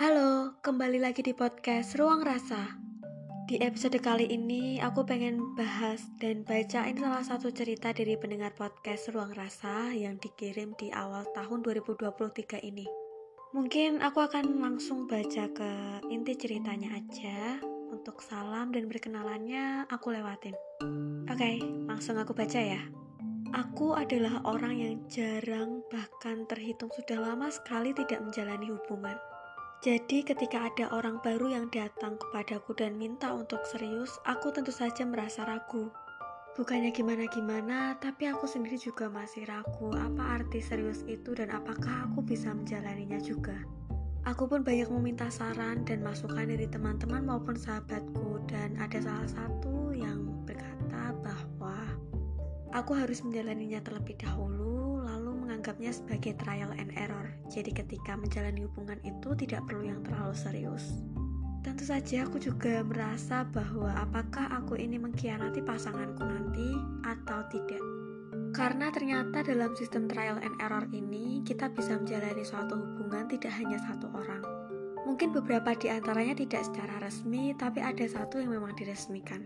Halo, kembali lagi di podcast Ruang Rasa. Di episode kali ini, aku pengen bahas dan bacain salah satu cerita dari pendengar podcast Ruang Rasa yang dikirim di awal tahun 2023 ini. Mungkin aku akan langsung baca ke inti ceritanya aja. Untuk salam dan berkenalannya, aku lewatin. Oke, langsung aku baca ya. Aku adalah orang yang jarang, bahkan terhitung sudah lama sekali tidak menjalani hubungan. Jadi ketika ada orang baru yang datang kepadaku dan minta untuk serius, aku tentu saja merasa ragu. Bukannya gimana-gimana, tapi aku sendiri juga masih ragu apa arti serius itu dan apakah aku bisa menjalaninya juga. Aku pun banyak meminta saran dan masukan dari teman-teman maupun sahabatku dan ada salah satu yang berkata bahwa aku harus menjalaninya terlebih dahulu menganggapnya sebagai trial and error. Jadi ketika menjalani hubungan itu tidak perlu yang terlalu serius. Tentu saja aku juga merasa bahwa apakah aku ini mengkhianati pasanganku nanti atau tidak. Karena ternyata dalam sistem trial and error ini kita bisa menjalani suatu hubungan tidak hanya satu orang. Mungkin beberapa di antaranya tidak secara resmi, tapi ada satu yang memang diresmikan.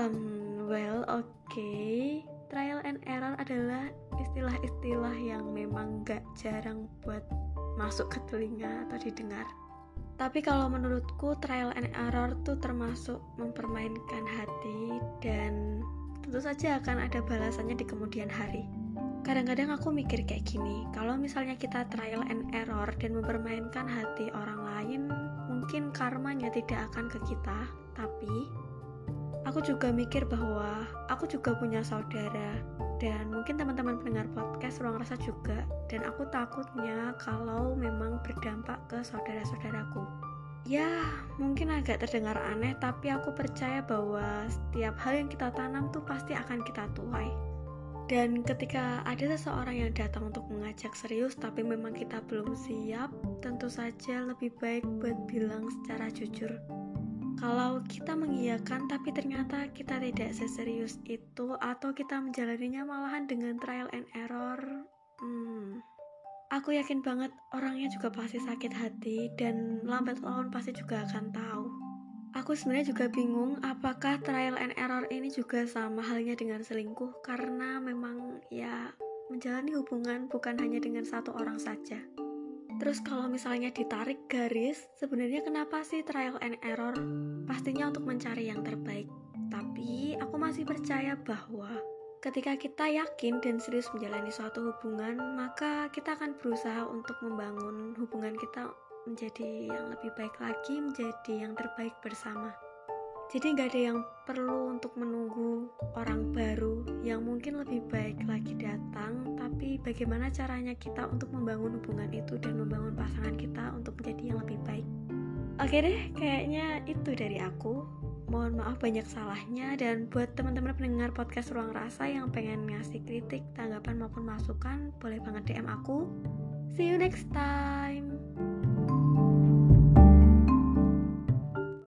Um, well, oke. Okay trial and error adalah istilah-istilah yang memang gak jarang buat masuk ke telinga atau didengar. Tapi kalau menurutku trial and error tuh termasuk mempermainkan hati dan tentu saja akan ada balasannya di kemudian hari. Kadang-kadang aku mikir kayak gini, kalau misalnya kita trial and error dan mempermainkan hati orang lain, mungkin karmanya tidak akan ke kita, tapi aku juga mikir bahwa aku juga punya saudara dan mungkin teman-teman pendengar podcast ruang rasa juga. Dan aku takutnya kalau memang berdampak ke saudara-saudaraku. Ya mungkin agak terdengar aneh tapi aku percaya bahwa setiap hal yang kita tanam tuh pasti akan kita tuai. Dan ketika ada seseorang yang datang untuk mengajak serius tapi memang kita belum siap tentu saja lebih baik buat bilang secara jujur kalau kita mengiyakan tapi ternyata kita tidak seserius itu atau kita menjalaninya malahan dengan trial and error, hmm, aku yakin banget orangnya juga pasti sakit hati dan lambat laun pasti juga akan tahu. Aku sebenarnya juga bingung apakah trial and error ini juga sama halnya dengan selingkuh karena memang ya menjalani hubungan bukan hanya dengan satu orang saja. Terus kalau misalnya ditarik garis, sebenarnya kenapa sih trial and error? Pastinya untuk mencari yang terbaik. Tapi aku masih percaya bahwa ketika kita yakin dan serius menjalani suatu hubungan, maka kita akan berusaha untuk membangun hubungan kita menjadi yang lebih baik lagi, menjadi yang terbaik bersama. Jadi nggak ada yang perlu untuk menunggu orang baru yang mungkin lebih baik lagi datang, tapi bagaimana caranya kita untuk membangun hubungan itu dan membangun pasangan kita untuk menjadi yang lebih baik. Oke deh, kayaknya itu dari aku. Mohon maaf banyak salahnya dan buat teman-teman pendengar podcast Ruang Rasa yang pengen ngasih kritik, tanggapan maupun masukan, boleh banget DM aku. See you next time.